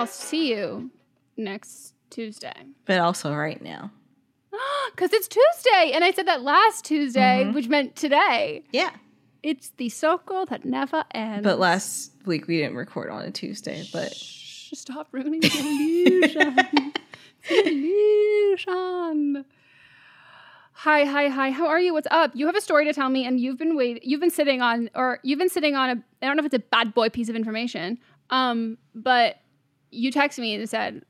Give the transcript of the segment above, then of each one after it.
I'll see you next Tuesday. But also right now. Because it's Tuesday. And I said that last Tuesday, Mhm. which meant today. Yeah. It's the circle that never ends. But last week we didn't record on a Tuesday, but Shh, Stop ruining the illusion. The illusion. Hi, hi, hi. How are you? What's up? You have a story to tell me, and you've been wait. You've been sitting on, or you've been sitting on a. I don't know if it's a bad boy piece of information. Um, but you texted me and said,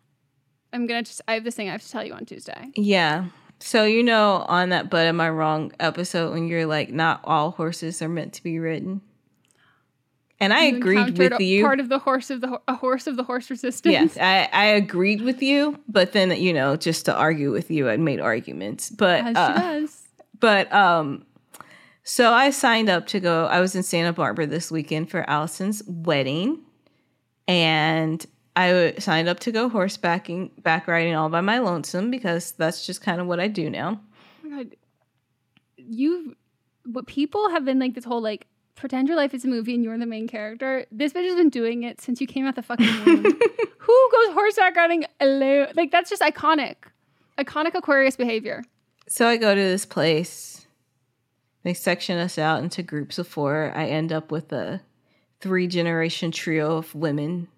"I'm gonna just. I have this thing I have to tell you on Tuesday." yeah. So you know on that but am I wrong episode when you're like not all horses are meant to be ridden. And I You agreed with a you. Part of the horse of the a horse of the horse resistance. Yes, I, I agreed with you, but then you know, just to argue with you, I made arguments. But as uh, she does. But um so I signed up to go. I was in Santa Barbara this weekend for Allison's wedding. And I signed up to go horsebacking, back riding all by my lonesome because that's just kind of what I do now. Oh my god, you, what people have been like this whole like pretend your life is a movie and you're the main character. This bitch has been doing it since you came out the fucking womb. Who goes horseback riding alone? Like that's just iconic, iconic Aquarius behavior. So I go to this place. They section us out into groups of four. I end up with a three generation trio of women,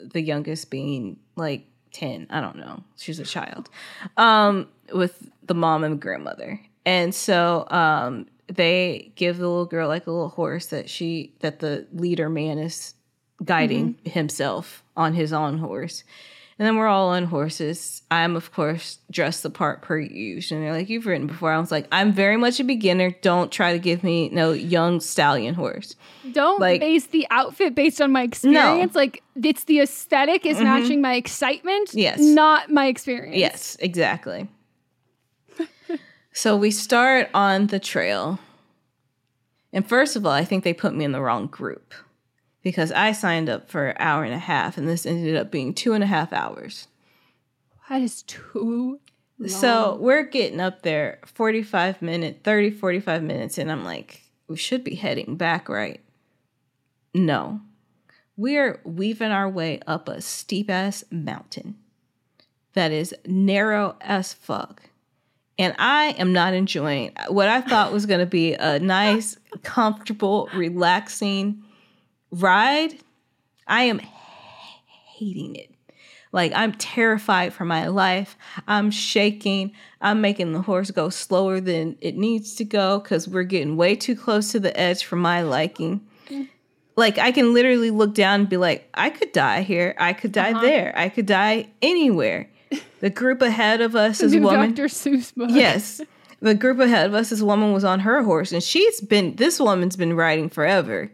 the youngest being like 10. I don't know. She's a child. Um, with the mom and grandmother. And so um they give the little girl like a little horse that she that the leader man is guiding himself on his own horse. And then we're all on horses. I'm of course dressed the part per usual. And they're like, You've ridden before. I was like, I'm very much a beginner. Don't try to give me no young stallion horse. Don't Like- base the outfit based on my experience. No. Like it's the aesthetic is matching my excitement. Mm-hmm. Yes. Not my experience. Yes, exactly. so we start on the trail. And first of all, I think they put me in the wrong group because I signed up for an hour and a half, and this ended up being two and a half hours. That is too So we're getting up there 45 minutes, 30, 45 minutes, and I'm like, we should be heading back, right? No. We're weaving our way up a steep ass mountain that is narrow as fuck. And I am not enjoying what I thought was going to be a nice, comfortable, relaxing ride. I am hating it. Like I'm terrified for my life. I'm shaking. I'm making the horse go slower than it needs to go because we're getting way too close to the edge for my liking. Like I can literally look down and be like, I could die here. I could die uh-huh. there. I could die anywhere. The group ahead of us is a woman. Dr. Seuss book. Yes. The group ahead of us, this woman was on her horse, and she's been, this woman's been riding forever,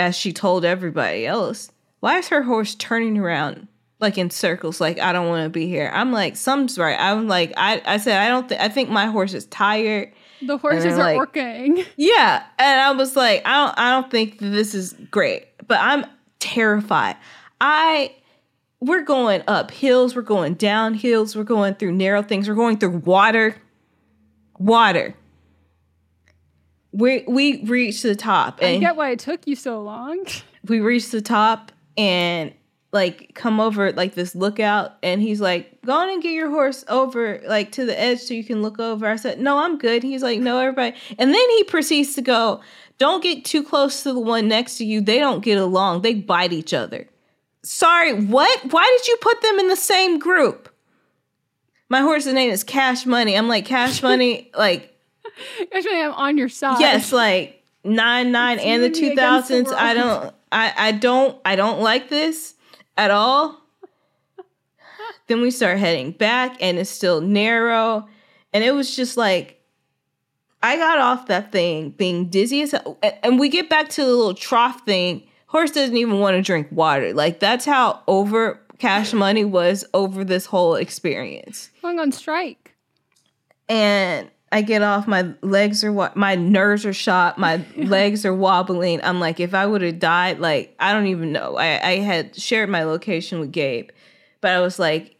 as she told everybody else. Why is her horse turning around like in circles? Like, I don't want to be here. I'm like, something's right. I'm like, I, I said, I don't think, I think my horse is tired. The horses are like- working. Yeah. And I was like, I don't, I don't think that this is great, but I'm terrified. I, we're going up hills, we're going down hills, we're going through narrow things, we're going through water, water. We we reached the top And I get why it took you so long. we reached the top and like come over like this lookout and he's like go on and get your horse over like to the edge so you can look over. I said no i'm good. He's like no everybody. And then he proceeds to go don't get too close to the one next to you. They don't get along. They bite each other. Sorry what? Why did you put them in the same group? My horse's name is cash money. I'm like cash money? Like Actually, I'm on your side. yes like nine nine It's and the two and me against the thousands i don't i i don't i don't like this at all then we start heading back and it's still narrow and it was just like i got off that thing being dizzy as hell. And we get back to the little trough thing horse doesn't even want to drink water like that's how over cash money was over this whole experience Going on strike. and I get off, my legs are wa- my nerves are shot, my legs are wobbling. I'm like, if I would have died, like I don't even know. I, I had shared my location with Gabe, but I was like,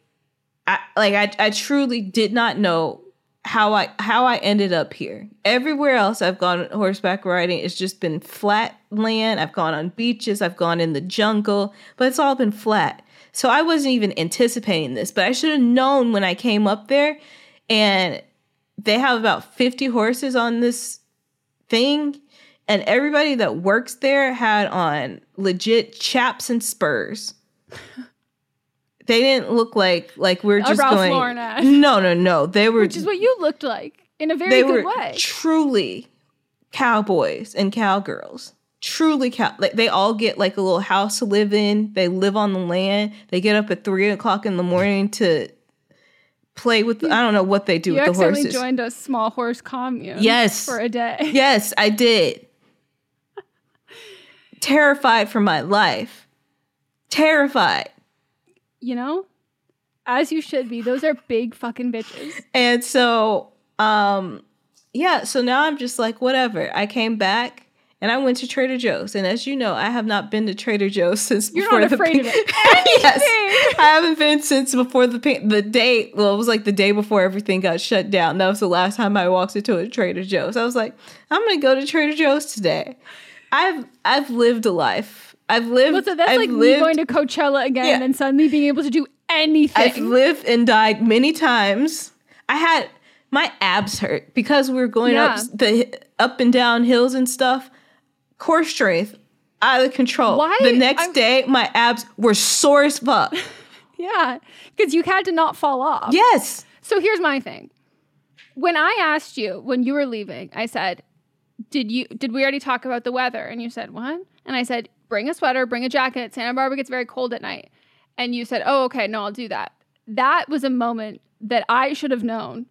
I like I I truly did not know how I how I ended up here. Everywhere else I've gone horseback riding, it's just been flat land. I've gone on beaches, I've gone in the jungle, but it's all been flat. So I wasn't even anticipating this, but I should have known when I came up there and they have about 50 horses on this thing and everybody that works there had on legit chaps and spurs. They didn't look like like we're just Ralph going Lauren. No no no. They were Which is what you looked like in a very they good were way. truly cowboys and cowgirls. Truly cow like they all get like a little house to live in. They live on the land. They get up at three o'clock in the morning to play with i don't know what they do you with the horses joined a small horse commune. Yes. For a day. Yes, I did. Terrified for my life. Terrified. You know? As you should be. Those are big fucking bitches. And so, um, yeah, so now I'm just like, whatever. I came back and I went to Trader Joe's. And as you know, I have not been to Trader Joe's since You're before not the afraid of it. yes, I haven't been since before the the day. Well, it was like the day before everything got shut down. That was the last time I walked into a Trader Joe's. I was like, I'm gonna go to Trader Joe's today. I've I've lived a life. I've lived. Well, so that's I've like me going to Coachella again Yeah. and suddenly being able to do anything. I've lived and died many times. I had my abs hurt because we were going up the up and down hills and stuff. Core strength out of control. Why- The next I'm- day, my abs were sore as fuck. Yeah, because you had to not fall off. Yes. So here's my thing. When I asked you when you were leaving, I said, "Did you did we already talk about the weather?" And you said, "What?" And I said, "Bring a sweater, bring a jacket. Santa Barbara gets very cold at night." And you said, "Oh, okay, no, I'll do that." That was a moment that I should have known.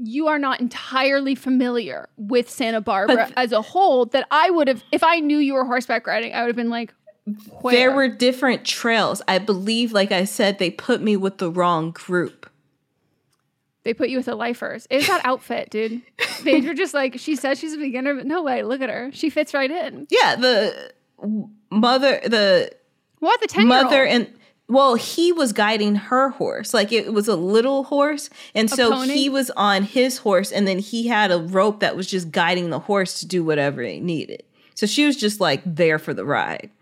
You are not entirely familiar with Santa Barbara But- as a whole. That I would have, if I knew you were horseback riding, I would have been like, Where? There were different trails. I believe, like I said, they put me with the wrong group. They put you with the lifers. It's that outfit, dude. They were just like, she says she's a beginner, but no way, look at her. She fits right in. Yeah, the mother, the What, the 10 mother, and well, he was guiding her horse. Like it was a little horse, and so pony? he was on his horse, and then he had a rope that was just guiding the horse to do whatever it needed. So she was just like there for the ride.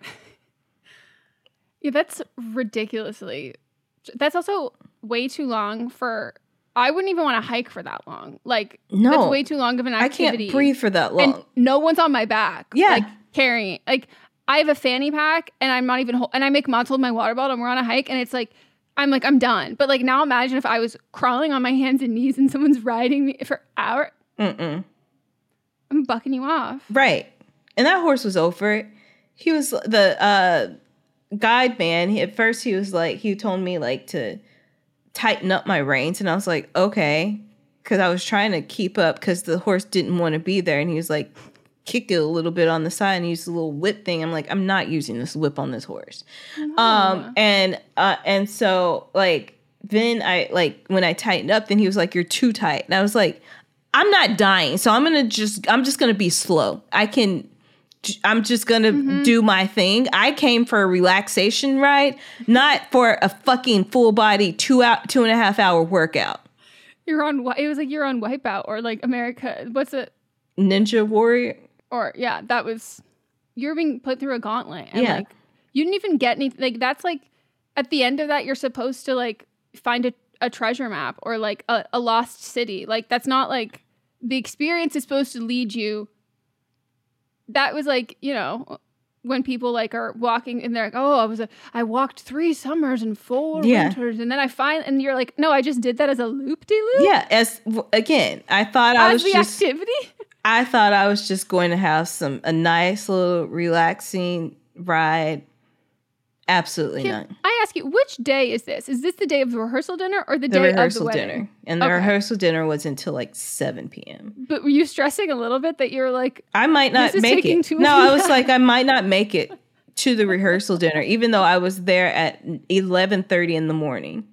Yeah, that's ridiculously. That's also way too long for. I wouldn't even want to hike for that long. Like, No. that's way too long of an I activity. can't breathe for that long. and no one's on my back. Yeah. like carrying. Like, I have a fanny pack, and I'm not even. Hol- and I make Mott's hold my water bottle, and we're on a hike, and it's like. I'm like, I'm done. But like now imagine if I was crawling on my hands and knees and someone's riding me for hours. Mm-mm. I'm bucking you off. Right. And that horse was over it. He was the uh guide man. He, at first he was like he told me like to tighten up my reins and I was like, "Okay." Cuz I was trying to keep up cuz the horse didn't want to be there and he was like kick it a little bit on the side and use a little whip thing. I'm like, "I'm not using this whip on this horse." Um and uh and so like then I like when I tightened up then he was like, "You're too tight." And I was like, I'm not dying, so I'm gonna just I'm just gonna be slow. I can I'm just gonna do my thing. I came for a relaxation ride, not for a fucking full body two out two and a half hour workout. You're on. It was like you're on Wipeout or like America. What's it? Ninja warrior. Or yeah, that was. You're being put through a gauntlet, and Yeah. like you didn't even get anything Like that's like at the end of that, you're supposed to like find a, a treasure map or like a, a lost city. Like that's not like the experience is supposed to lead you. That was like you know when people like are walking and they're like, oh, I was a, I walked three summers and four Yeah. winters, and then I find and you're like, no, I just did that as a loop de loop. Yeah, as again, I thought I was the just activity. I thought I was just going to have some a nice little relaxing ride. Absolutely Can not. I ask you, which day is this? Is this the day of the rehearsal dinner or the, The day of the wedding? dinner. And the Okay. rehearsal dinner was until like 7 p.m. But were you stressing a little bit that you're like, I might not make it. too No. I was like, I might not make it to the rehearsal dinner, even though I was there at eleven thirty in the morning.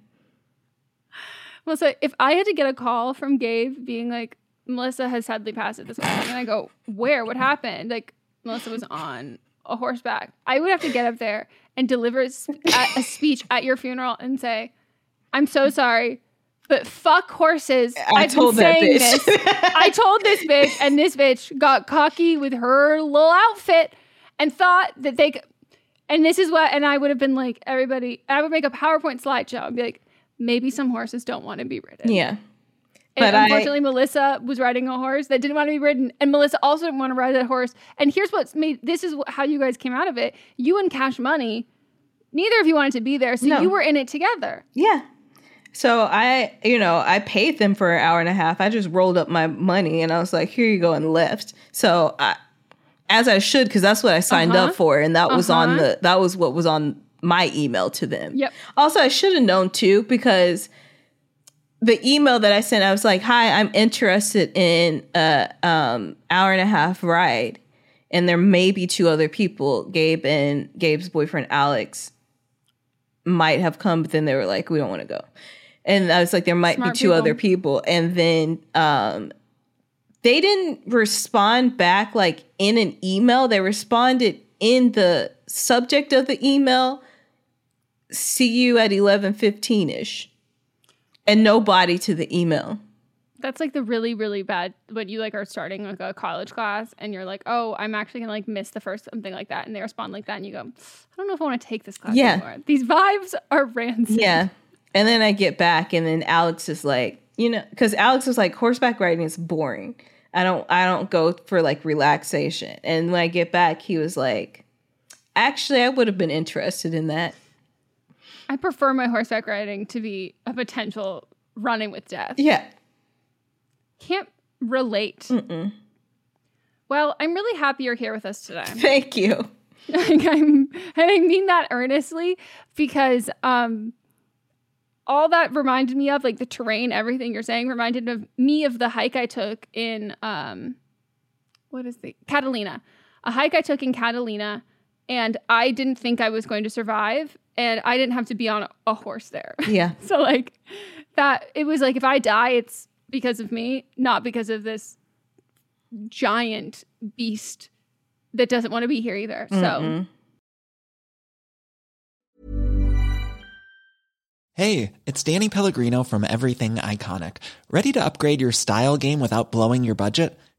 well, so if I had to get a call from Gabe being like, Melisa has sadly passed at this wedding, and I go, where? What happened? Like, Melisa was on a horseback. I would have to get up there and deliver a, sp- a, speech at your funeral and say, I'm so sorry. But fuck horses. I I've told that bitch. this. I told this bitch, and this bitch got cocky with her little outfit and thought that they could. And this is what, and I would have been like, everybody, I would make a PowerPoint slideshow and be like, maybe some horses don't want to be ridden. Yeah. And But I- unfortunately, Melisa was riding a horse that didn't want to be ridden, and Melisa also didn't want to ride that horse. And here's what's made this is how you guys came out of it. You and Cash Money, neither of you wanted to be there, so No. you were in it together. Yeah. So I, you know, I paid them for an hour and a half. I just rolled up my money and I was like, here you go, and left. So I, as I should, because that's what I signed Uh-huh. up for. And that was on Uh-huh. the, that was what was on my email to them. Yep. Also, I should have known too, because the email that I sent, I was like, hi, I'm interested in a um, hour and a half ride. And there may be two other people, Gabe and Gabe's boyfriend, Alex, might have come, but then they were like, we don't want to go. And I was like, there might Smart be two people. other people. And then um, they didn't respond back like in an email. They responded in the subject of the email, see you at 1115 ish. And no body to the email. That's like the really, really bad when you like are starting like a college class and you're like, oh, I'm actually gonna like miss the first something like that, and they respond like that, and you go, I don't know if I want to take this class Yeah. anymore. These vibes are rancid. Yeah. And then I get back and then Alex is like, you know, because Alex was like, horseback riding is boring. I don't I don't go for like relaxation. And when I get back, he was like, actually, I would have been interested in that. I prefer my horseback riding to be a potential running with death. Yeah. Can't relate. Mm-mm. Well, I'm really happy you're here with us today. Thank you. like I'm, and I mean that earnestly because um, all that reminded me of like the terrain, everything you're saying reminded of me of the hike I took in um, what is the Catalina, a hike I took in Catalina, and I didn't think I was going to survive, and I didn't have to be on a horse there. Yeah. so like that, it was like if I die, it's because of me, not because of this giant beast that doesn't want to be here either. So. Mm-mm. Hey, it's Danny Pellegrino from Everything Iconic. Ready to upgrade your style game without blowing your budget?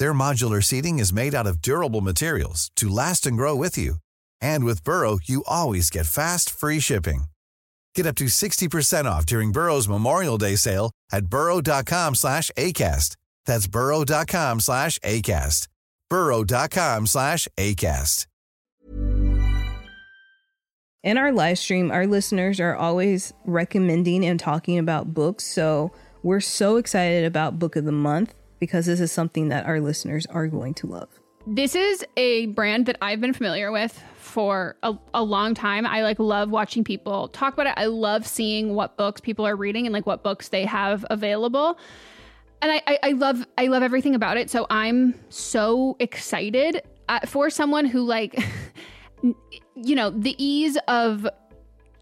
Their modular seating is made out of durable materials to last and grow with you. And with Burrow, you always get fast, free shipping. Get up to 60% off during Burrow's Memorial Day sale at burrow.com slash ACAST. That's burrow.com slash ACAST. burrow.com slash ACAST. In our live stream, our listeners are always recommending and talking about books. So we're so excited about Book of the Month because this is something that our listeners are going to love. This is a brand that I've been familiar with for a, a, long time. I like love watching people talk about it. I love seeing what books people are reading and like what books they have available. And I, I, I love I love everything about it. So I'm so excited uh, for someone who like you know, the ease of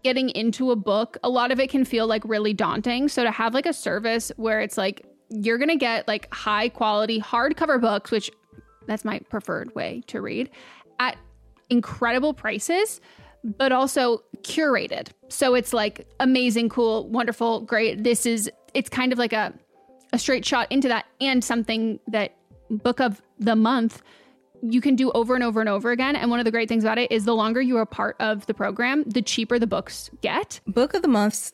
getting into a book, a lot of it can feel like really daunting. So to have like a service where it's like you're going to get like high quality hardcover books, which that's my preferred way to read, at incredible prices, but also curated. So it's like amazing, cool, wonderful, great. This is it's kind of like a a straight shot into that and something that book of the month you can do over and over and over again. And one of the great things about it is the longer you are part of the program, the cheaper the books get. Book of the Month's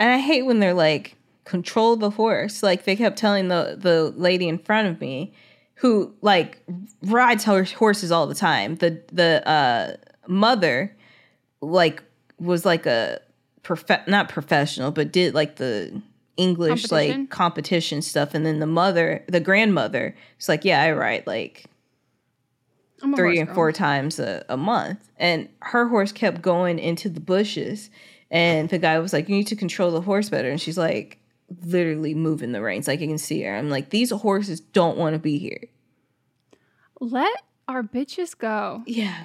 And I hate when they're like, control the horse. Like they kept telling the the lady in front of me, who like rides horses all the time. The the uh, mother, like, was like a prof- not professional, but did like the English competition? like competition stuff. And then the mother, the grandmother, was like, yeah, I ride like three and four times a, a month. And her horse kept going into the bushes and the guy was like, You need to control the horse better. And she's like, literally moving the reins. Like I can see her. I'm like, These horses don't want to be here. Let our bitches go. Yeah.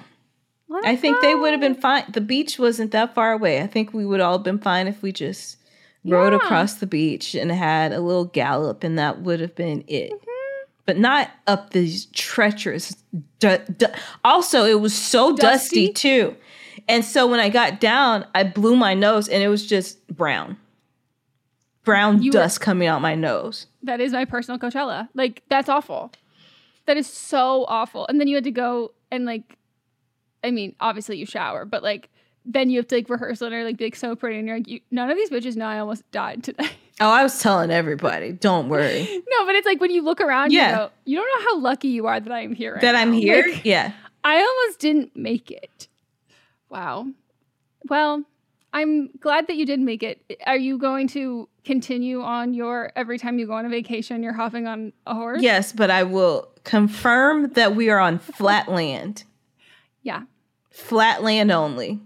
I think go. they would have been fine. The beach wasn't that far away. I think we would all have been fine if we just yeah. rode across the beach and had a little gallop, and that would have been it. Mm-hmm. But not up these treacherous. Du- du- also, it was so dusty, dusty too. And so when I got down, I blew my nose and it was just brown. Brown you dust were, coming out my nose. That is my personal Coachella. Like, that's awful. That is so awful. And then you had to go and, like, I mean, obviously you shower, but like, then you have to like rehearse and like be like so pretty and you're like you, none of these bitches know I almost died today. Oh, I was telling everybody, don't worry. no, but it's like when you look around, yeah. you go, you don't know how lucky you are that I'm here. Right that now. I'm here. Like, yeah. I almost didn't make it. Wow. Well, I'm glad that you did make it. Are you going to continue on your every time you go on a vacation, you're hopping on a horse? Yes, but I will confirm that we are on flat land. Yeah. Flat land only.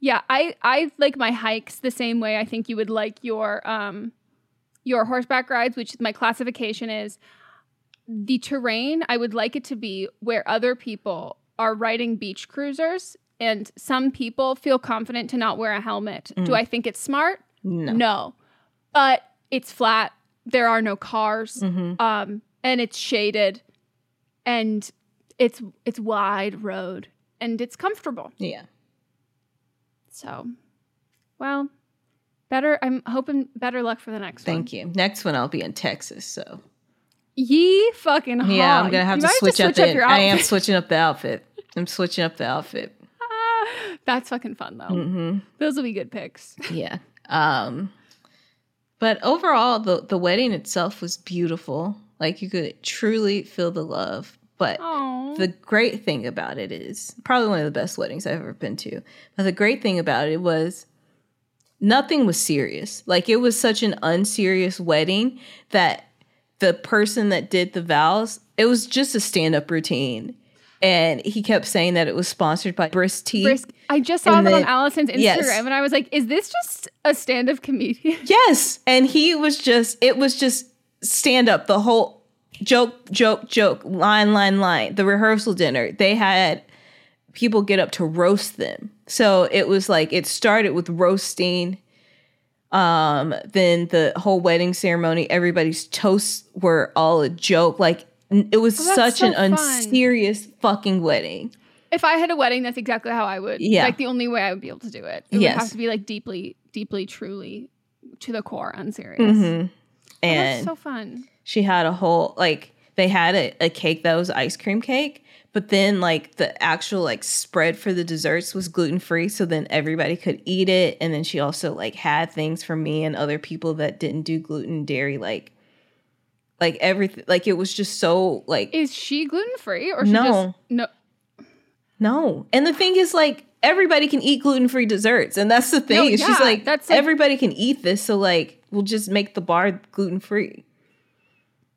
Yeah, I I like my hikes the same way I think you would like your um your horseback rides, which my classification is the terrain I would like it to be where other people are riding beach cruisers and some people feel confident to not wear a helmet. Mm. Do I think it's smart? No. No. But it's flat. There are no cars. Mm-hmm. Um, and it's shaded and it's it's wide road and it's comfortable. Yeah. So, well, better I'm hoping better luck for the next Thank one. Thank you. Next one I'll be in Texas, so Ye fucking hog. Yeah, I'm gonna have to switch, have to switch, up, the. I am switching up the outfit. I'm switching up the outfit. Ah, that's fucking fun though. Mm-hmm. Those will be good picks. Yeah. Um, but overall, the the wedding itself was beautiful. Like you could truly feel the love. But Aww. the great thing about it is probably one of the best weddings I've ever been to. But the great thing about it was nothing was serious. Like it was such an unserious wedding that the person that did the vows, it was just a stand up routine. And he kept saying that it was sponsored by Brisk Tea. Brisk. I just saw and that then, on Allison's Instagram yes. and I was like, is this just a stand up comedian? Yes. And he was just, it was just stand up the whole joke, joke, joke, line, line, line. The rehearsal dinner, they had people get up to roast them. So it was like, it started with roasting Um, then the whole wedding ceremony, everybody's toasts were all a joke. Like it was Oh, such so an fun. unserious fucking wedding. If I had a wedding, that's exactly how I would. Yeah. Like the only way I would be able to do it. It Yes. would have to be like deeply, deeply, truly to the core unserious. Mhm. Oh, And that's so fun. she had a whole like they had a, a cake that was ice cream cake but then like the actual like spread for the desserts was gluten free so then everybody could eat it and then she also like had things for me and other people that didn't do gluten dairy like like everything like it was just so like Is she gluten free or she No. just no? no and the thing is like everybody can eat gluten free desserts and that's the thing No, it's just like that's like- everybody can eat this so like we'll just make the bar gluten free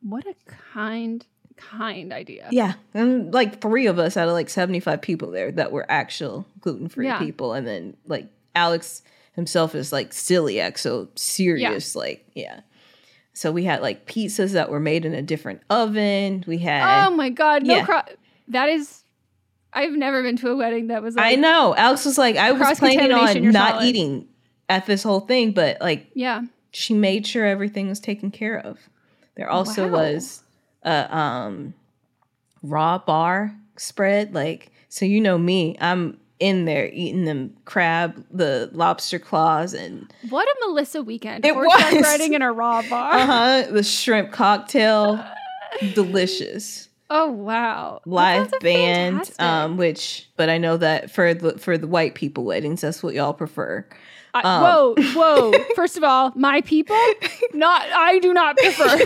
What a kind, kind idea. Yeah, and like three of us out of like seventy five people there that were actual gluten free Yeah. people, and then like Alex himself is like celiac, so serious, like yeah. So we had like pizzas that were made in a different oven. We had Oh my god, no Yeah. cro- That is. I've never been to a wedding that was. Like, I know Alex was like I was planning on not solid. eating at this whole thing, but like Yeah. she made sure everything was taken care of. There also Wow. was a um raw bar spread. Like, so you know me, I'm in there eating them crab, the lobster claws, and What a Melisa weekend. It Horseback was. riding in a raw bar. uh huh, the shrimp cocktail, delicious. Oh wow. Live band, fantastic. um, which, but I know that for the for the white people weddings, that's what y'all prefer. I- um, whoa, whoa. First of all, my people, not I do not prefer.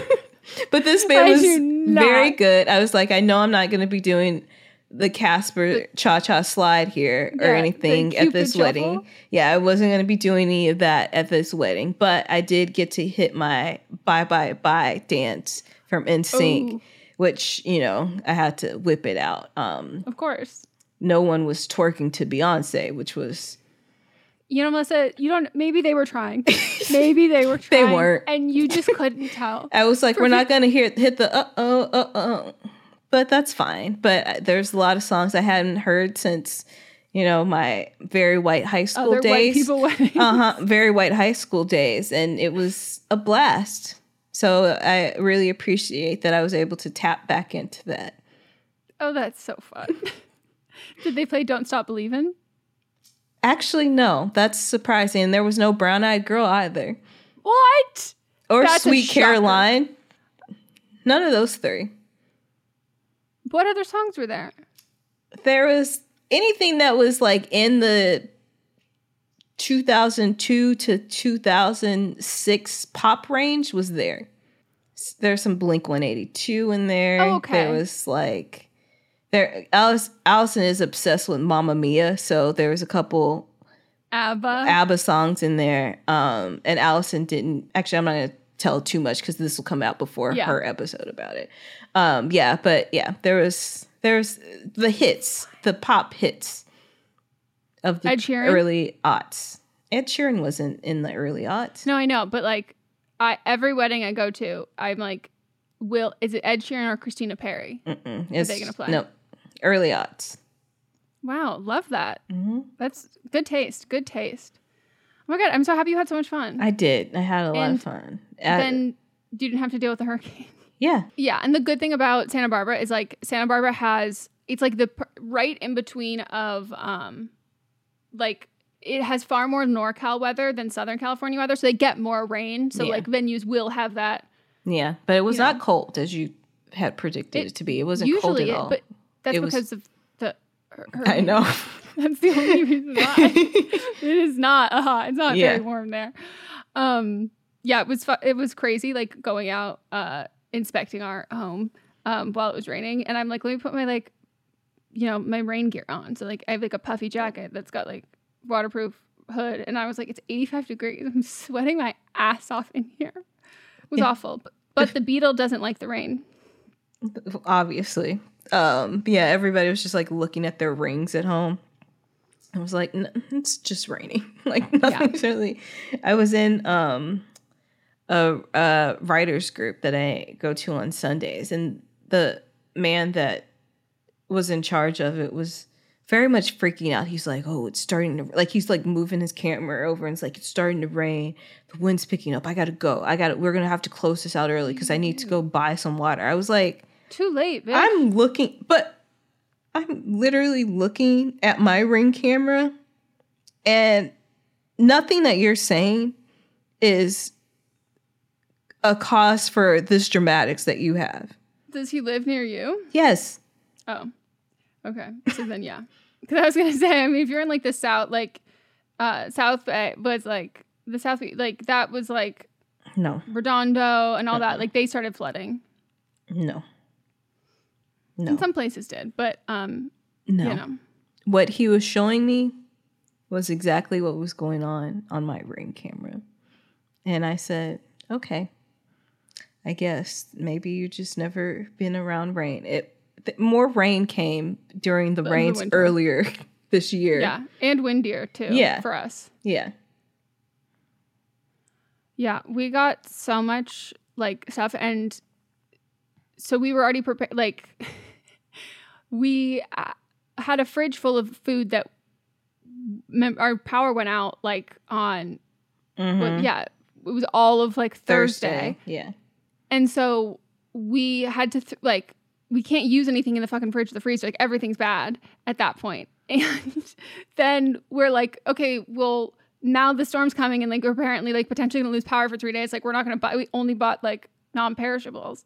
But this band was very good. I was like, I know I'm not going to be doing the Casper cha cha slide here or Yeah, anything at this wedding. Yeah, I wasn't going to be doing any of that at this wedding, but I did get to hit my bye bye bye dance from NSYNC, Ooh. which, you know, I had to whip it out. Um, of course. no one was twerking to Beyonce, which was You know, Melisa, you don't maybe they were trying. Maybe they were trying. They weren't. And you just couldn't tell. I was like, we're not gonna hear hit the uh oh uh oh, but that's fine. But uh, there's a lot of songs I hadn't heard since, you know, my very white high school Other white days. people uh huh, very white high school days, and it was a blast. So I really appreciate that I was able to tap back into that. Oh, that's so fun. Did they play Don't Stop Believin'? Actually, no, that's surprising. There was no brown eyed girl either, What? or That's Sweet. Caroline. None of those three. What other songs were there? there was anything that was like in the 2002 to 2006 pop range was there. There's some Blink 182 in there. Oh, okay. There was like there Alice Allison is obsessed with Mamma Mia, so there was a couple ABBA. ABBA songs in there. Um, and Allison didn't actually. I'm not gonna tell too much because this will come out before Yeah. her episode about it. Um, yeah, but yeah, there was there's the hits, the pop hits of the early aughts. Ed Sheeran wasn't in the early aughts. no, I know, but like, I every wedding I go to, I'm like, will is it Ed Sheeran or Christina Perri? Mm-mm. Are they gonna play? No, early aughts. Wow, love that. Mm-hmm. That's good taste. Good taste. Oh my god, I'm so happy you had so much fun. I did. I had a lot And of fun. I- then you didn't have to deal with the hurricane. yeah, Yeah, and the good thing about Santa Barbara is like Santa Barbara has it's like the pr- right in between of um like it has far more NorCal weather than Southern California weather, so they get more rain. So Yeah. like venues will have that. yeah, but it was not know. cold as you had predicted it, It to be. It wasn't cold at it, all. but that's It was- because of the. hur- I know. That's the only reason why. it is not uh, hot. It's not Yeah. very warm there. Um, yeah, it was fu- it was crazy. Like going out, uh, inspecting our home um, while it was raining, and I'm like, let me put my like, you know, my rain gear on. So like, I have like a puffy jacket that's got like waterproof hood, and I was like, it's 85 degrees. I'm sweating my ass off in here. It was awful. But, but the beetle doesn't like the rain. Obviously. Um, yeah, everybody was just like looking at their rings at home. I was like, "N- it's just raining. like nothing's really. I was in um a, a writers group that I go to on Sundays, and the man that was in charge of it was very much freaking out. He's like, "Oh, it's starting to like." He's like moving his camera over, and it's like it's starting to rain. The wind's picking up. I gotta go. I got. to We're gonna have to close this out early because I need to go buy some water. I was like, Too late, bitch. I'm looking, but I'm literally looking at my ring camera, and nothing that you're saying is a cause for this dramatics that you have. Does he live near you? Yes. Oh, okay. So then, yeah. Because I was gonna say, I mean, if you're in like the south, like uh South Bay was like the South, like that was like No. Redondo and all that. Like they started flooding. No. No. And some places did, but um, No. you know, What he was showing me was exactly what was going on on my ring camera. And I said, okay, I guess maybe you just never been around rain. It th- more rain came during the The rains winter. earlier this year. yeah, and windier too. Yeah. for us. Yeah. Yeah, we got so much like stuff, and so we were already prepared. Like, we uh, had a fridge full of food that mem- our power went out like on, well, yeah, it was all of like Thursday, Yeah. and so we had to th- like we can't use anything in the fucking fridge or the freezer. Like everything's bad at that point. And then we're like, okay, well now the storm's coming and like we're apparently like potentially gonna lose power for three days. Like we're not gonna buy. We only bought like non-perishables,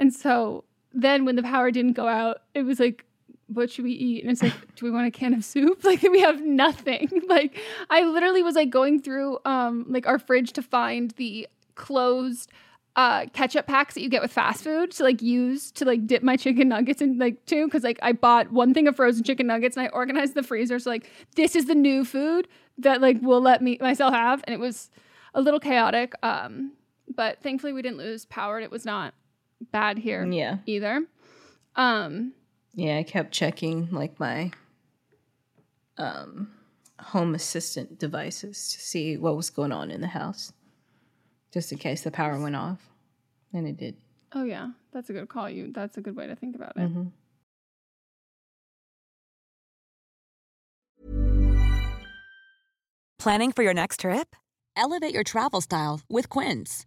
and so then when the power didn't go out, it was like. What should we eat? And it's like, do we want a can of soup? Like we have nothing. Like I literally was like going through um like our fridge to find the closed uh ketchup packs that you get with fast food to like use to like dip my chicken nuggets in like too because like I bought one thing of frozen chicken nuggets and I organized the freezer so like this is the new food that like will let me myself have and it was a little chaotic um but thankfully we didn't lose power and it was not bad here Yeah. either um Yeah, I kept checking like my um home assistant devices to see what was going on in the house. Just in case the power went off. And it did. oh yeah that's a good call you that's a good way to think about it Mhm. Planning for your next trip? Elevate your travel style with Quince.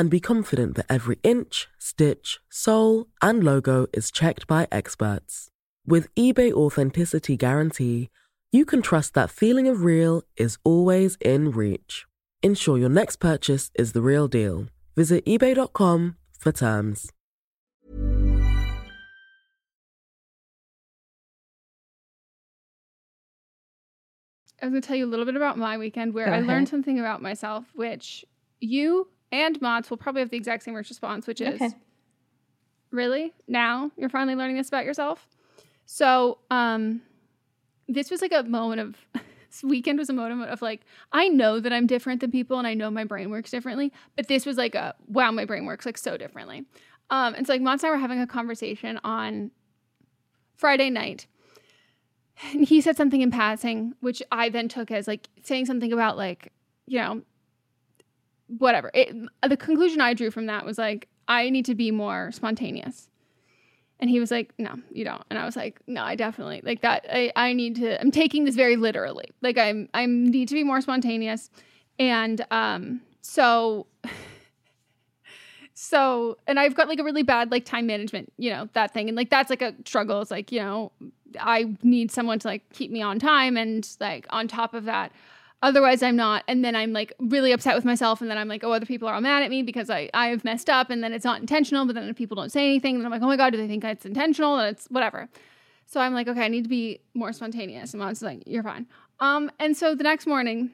and be confident that every inch, stitch, sole, and logo is checked by experts. With eBay Authenticity Guarantee, you can trust that feeling of real is always in reach. Ensure your next purchase is the real deal. Visit eBay.com for terms. I was going to tell you a little bit about my weekend where Go I ahead. learned something about myself, which you and Mods will probably have the exact same response, which is Okay. really now you're finally learning this about yourself. So, um, this was like a moment of this weekend was a moment of like I know that I'm different than people and I know my brain works differently, but this was like a wow, my brain works like so differently. Um, and so like Mods and I were having a conversation on Friday night. And he said something in passing, which I then took as like saying something about like, you know, whatever. It, the conclusion I drew from that was like, I need to be more spontaneous. And he was like, no, you don't. And I was like, no, I definitely like that. I, I need to, I'm taking this very literally. Like I'm, I need to be more spontaneous. And, um, so, so, and I've got like a really bad like time management, you know, that thing. And like, that's like a struggle. It's like, you know, I need someone to like keep me on time and like on top of that. Otherwise, I'm not. And then I'm like really upset with myself. And then I'm like, oh, other people are all mad at me because I, I have messed up. And then it's not intentional. But then people don't say anything, then I'm like, oh my God, do they think it's intentional? And it's whatever. So I'm like, okay, I need to be more spontaneous. And mom's like, you're fine. Um, and so the next morning,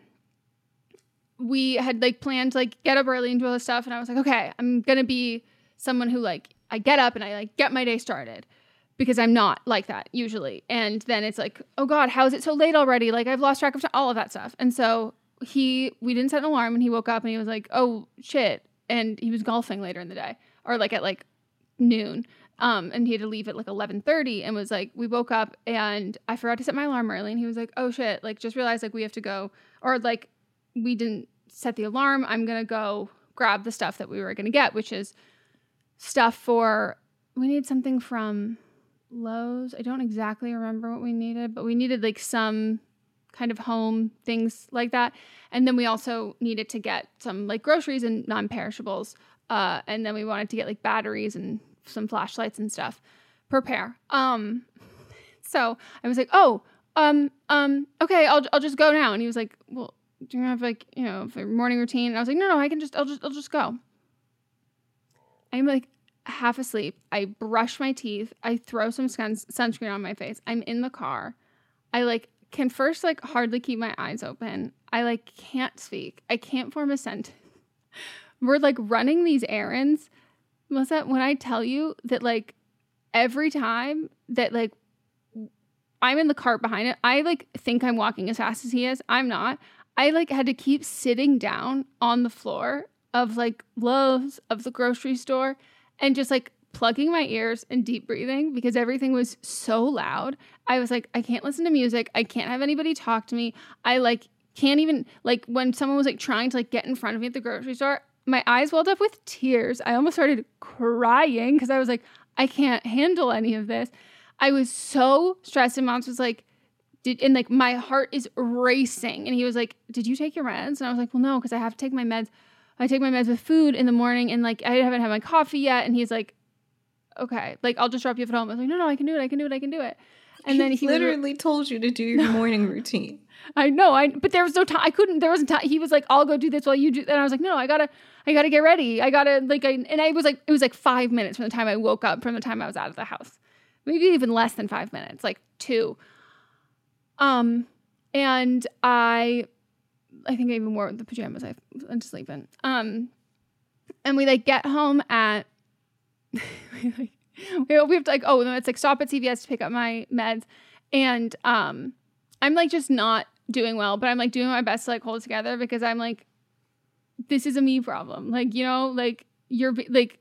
we had like planned to like get up early and do all this stuff. And I was like, okay, I'm gonna be someone who like I get up and I like get my day started because I'm not like that usually. And then it's like, oh God, how is it so late already? Like I've lost track of time, all of that stuff. And so he, we didn't set an alarm and he woke up and he was like, oh shit. And he was golfing later in the day or like at like noon. Um, and he had to leave at like 11:30 and was like we woke up and I forgot to set my alarm early and he was like oh shit like just realized like we have to go or like we didn't set the alarm I'm going to go grab the stuff that we were going to get which is stuff for we need something from Lowe's I don't exactly remember what we needed but we needed like some kind of home things like that and then we also needed to get some like groceries and non-perishables uh, and then we wanted to get like batteries and some flashlights and stuff pair. Um, so I was like, oh, um, um, okay, I'll I'll just go now. And he was like, well, do you have like you know morning routine? And I was like, no, no, I can just I'll just I'll just go. I'm like half asleep. I brush my teeth. I throw some sun- sunscreen on my face. I'm in the car. I like can first like hardly keep my eyes open. I like can't speak. I can't form a sentence. We're like running these errands. Melisa, when I tell you that like every time that like I'm in the cart behind it, I like think I'm walking as fast as he is. I'm not. I like had to keep sitting down on the floor of like Lowe's of the grocery store and just like plugging my ears and deep breathing because everything was so loud. I was like, I can't listen to music. I can't have anybody talk to me. I like can't even like when someone was like trying to like get in front of me at the grocery store, my eyes welled up with tears. I almost started crying because I was like, I can't handle any of this. I was so stressed, and mom's was like, did and like my heart is racing. And he was like, Did you take your meds? And I was like, Well, no, because I have to take my meds. I take my meds with food in the morning, and like I haven't had my coffee yet. And he's like, Okay, like I'll just drop you off at home. I was like, No, no, I can do it. I can do it. I can do it. And then he literally was, told you to do your morning routine. I know, I but there was no time. I couldn't. There wasn't time. He was like, "I'll go do this while you do." And I was like, "No, I gotta, I gotta get ready. I gotta like." I, and I was like, it was like five minutes from the time I woke up from the time I was out of the house, maybe even less than five minutes, like two. Um, and I, I think I even wore the pajamas I went to sleep in. Um, and we like get home at. we, like, we have to like oh no it's like stop at CVS to pick up my meds, and um, I'm like just not doing well, but I'm like doing my best to like hold together because I'm like, this is a me problem. Like, you know, like you're like,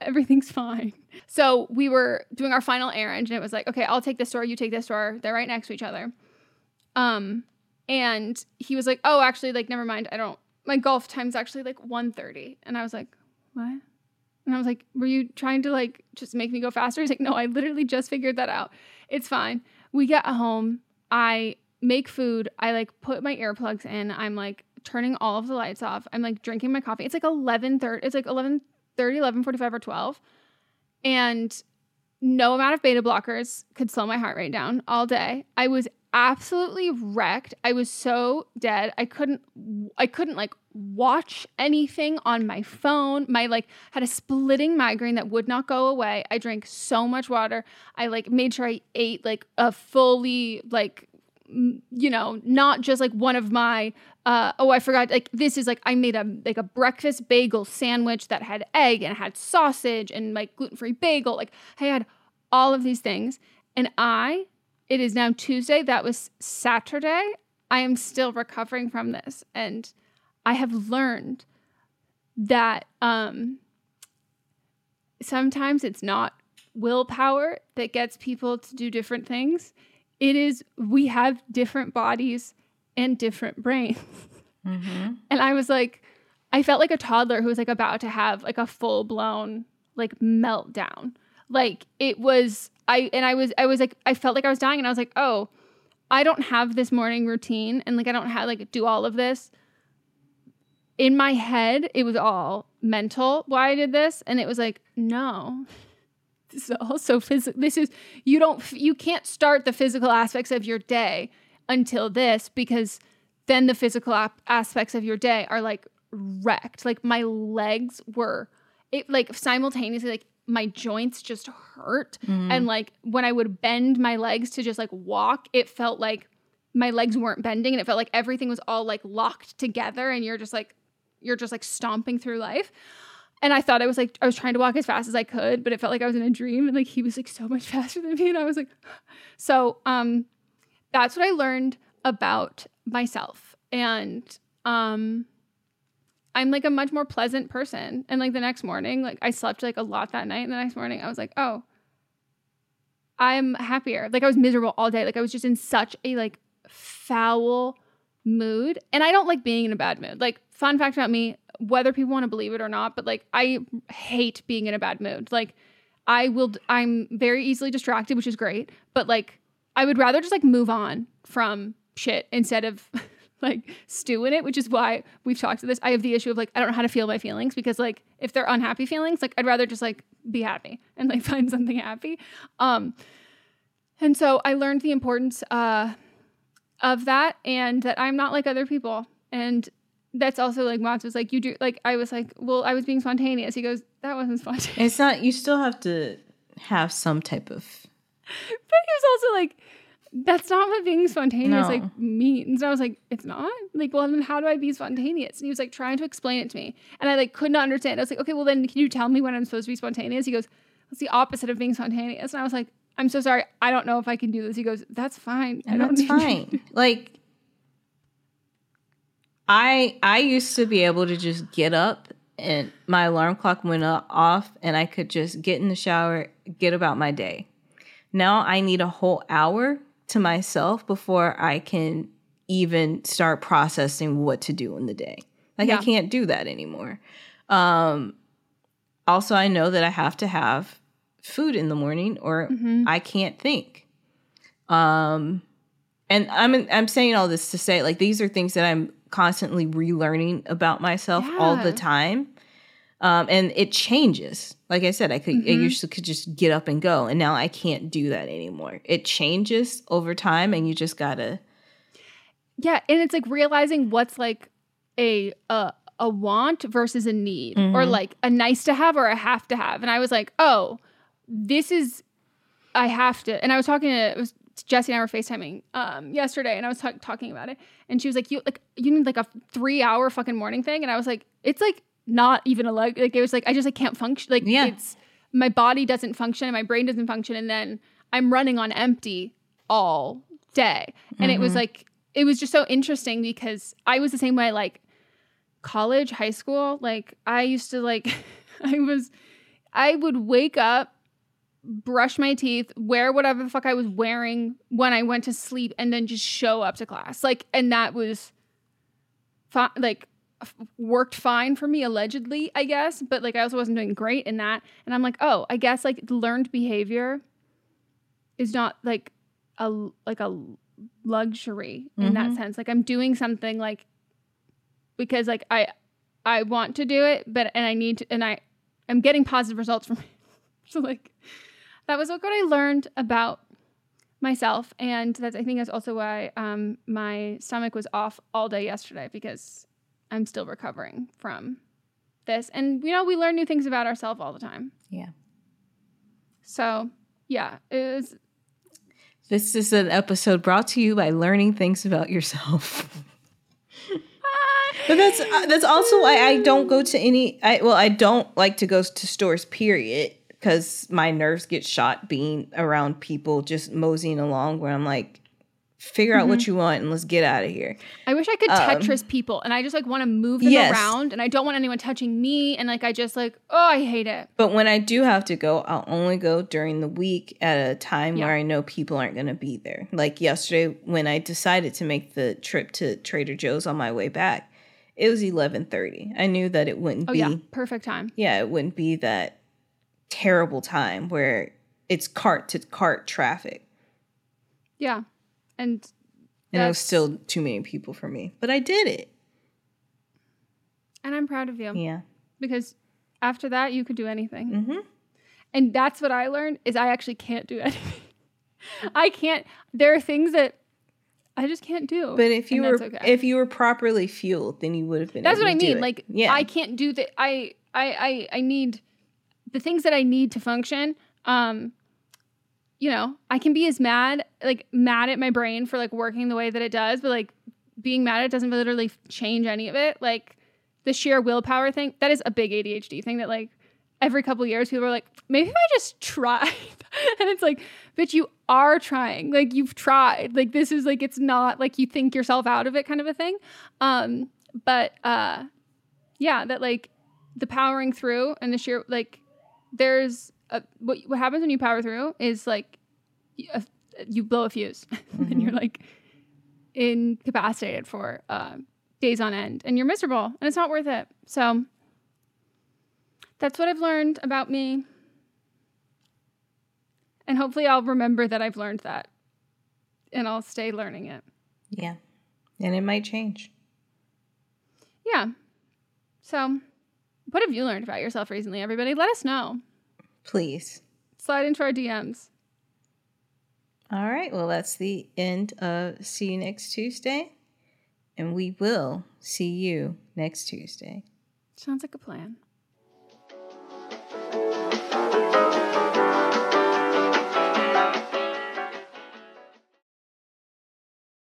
everything's fine. So we were doing our final errand and it was like, okay, I'll take this store, you take this store. They're right next to each other. Um, and he was like, oh, actually, like, never mind. I don't, my golf time's actually like 1.30. And I was like, what? And I was like, were you trying to like just make me go faster? He's like, no, I literally just figured that out. It's fine. We get home. I make food. I like put my earplugs in. I'm like turning all of the lights off. I'm like drinking my coffee. It's like 11:30. It's like 11:30, 11:45 or 12. And no amount of beta blockers could slow my heart rate down all day. I was absolutely wrecked. I was so dead. I couldn't I couldn't like watch anything on my phone. My like had a splitting migraine that would not go away. I drank so much water. I like made sure I ate like a fully like you know, not just like one of my uh, oh, I forgot. Like this is like I made a like a breakfast bagel sandwich that had egg and had sausage and like gluten free bagel. Like I had all of these things, and I. It is now Tuesday. That was Saturday. I am still recovering from this, and I have learned that um, sometimes it's not willpower that gets people to do different things it is we have different bodies and different brains. Mm-hmm. And I was like, I felt like a toddler who was like about to have like a full blown like meltdown. Like it was I and I was I was like I felt like I was dying and I was like, "Oh, I don't have this morning routine and like I don't have like do all of this." In my head, it was all mental why I did this and it was like, "No this is also physical. This is you don't you can't start the physical aspects of your day until this because then the physical ap- aspects of your day are like wrecked. Like my legs were it like simultaneously like my joints just hurt mm. and like when I would bend my legs to just like walk, it felt like my legs weren't bending and it felt like everything was all like locked together and you're just like you're just like stomping through life. And I thought I was like, I was trying to walk as fast as I could, but it felt like I was in a dream. And like he was like so much faster than me. And I was like, so um that's what I learned about myself. And um I'm like a much more pleasant person. And like the next morning, like I slept like a lot that night. And the next morning I was like, oh, I'm happier. Like I was miserable all day. Like I was just in such a like foul mood. And I don't like being in a bad mood. Like, fun fact about me, whether people want to believe it or not, but like I hate being in a bad mood. Like I will I'm very easily distracted, which is great, but like I would rather just like move on from shit instead of like stew in it, which is why we've talked to this. I have the issue of like I don't know how to feel my feelings because like if they're unhappy feelings, like I'd rather just like be happy and like find something happy. Um and so I learned the importance uh of that and that I'm not like other people. And that's also like Mats was like, you do like I was like, well, I was being spontaneous. He goes, that wasn't spontaneous. It's not. You still have to have some type of. But he was also like, that's not what being spontaneous no. like means. And I was like, it's not. Like, well, then how do I be spontaneous? And he was like trying to explain it to me, and I like could not understand. I was like, okay, well then can you tell me when I'm supposed to be spontaneous? He goes, what's the opposite of being spontaneous? And I was like, I'm so sorry. I don't know if I can do this. He goes, that's fine. And that's fine. like I I used to be able to just get up and my alarm clock went off and I could just get in the shower, get about my day. Now I need a whole hour to myself before I can even start processing what to do in the day. Like yeah. I can't do that anymore. Um also I know that I have to have food in the morning or mm-hmm. I can't think. Um and I'm I'm saying all this to say like these are things that I'm constantly relearning about myself yeah. all the time. Um, and it changes. Like I said, I could I Mhm. used to could just get up and go, and now I can't do that anymore. It changes over time, and you just gotta. Yeah, and it's like realizing what's like a a, a want versus a need, or Mhm. like a nice to have or a have to have. And I was like, oh, this is I have to. And I was talking to it was Jesse and I were FaceTiming um yesterday, and I was talk talking about it, and she was like, you like you need like a three hour fucking morning thing, and I was like, it's like not even a leg. Like it was like I just like can't function. Like Yeah. it's my body doesn't function and my brain doesn't function, and then I'm running on empty all day. And it was Mhm. like it was just so interesting because I was the same way like college, high school, like I used to like I was I would wake up, brush my teeth, wear whatever the fuck I was wearing when I went to sleep and then just show up to class. Like and that was like worked fine for me allegedly, I guess, but like I also wasn't doing great in that. And I'm like, "Oh, I guess like learned behavior is not like a like a luxury in that Mhm. sense. Like I'm doing something like because like I I want to do it, but and I need to and I I'm getting positive results from it. so like that was like what I learned about myself and that's I think that's also why um my stomach was off all day yesterday because I'm still recovering from this. And you know, we learn new things about ourselves all the time. Yeah. So, yeah, it was This is an episode brought to you by learning things about yourself. but that's uh, that's also why I don't go to any. I well, I don't like to go to stores. Period, because my nerves get shot being around people just moseying along. Where I'm like, figure out what Mhm. you want and let's get out of here. I wish I could Um, Tetris people and I just like want to move them Yes. around and I don't want anyone touching me and like I just like oh I hate it. But when I do have to go, I'll only go during the week at a time Yeah. where I know people aren't going to be there. Like yesterday when I decided to make the trip to Trader Joe's on my way back, it was 11:30. I knew that it wouldn't Oh be yeah, perfect time. yeah, it wouldn't be that terrible time where it's cart to cart traffic. Yeah. And And it was still too many people for me. But I did it. and I'm proud of you. Yeah. Because after that you could do anything. Mhm. And that's what I learned is I actually can't do anything. I can't there are things that I just can't do. But if you were okay. if you were properly fueled, then you would have been That's what I mean. Like yeah. I can't do the I I I I need the things that I need to function. Um you know, I can be as mad like mad at my brain for like working the way that it does, but like being mad at it doesn't literally change any of it. Like the sheer willpower thing, that is a big ADHD thing that like every couple years people are like, maybe if I just tried. and it's like, bitch, you are trying. Like you've tried. Like this is like it's not like you think yourself out of it kind of a thing. Um, but uh yeah, that like the powering through and the sheer like there's a, what what happens when you power through is like a, uh, you blow a fuse and mm-hmm. you're like incapacitated for uh, days on end and you're miserable and it's not worth it. So that's what I've learned about me. And hopefully I'll remember that I've learned that and I'll stay learning it. Yeah. And it might change. Yeah. So, what have you learned about yourself recently, everybody? Let us know. Please. Slide into our DMs. All right. Well, that's the end of See You Next Tuesday. And we will see you next Tuesday. Sounds like a plan.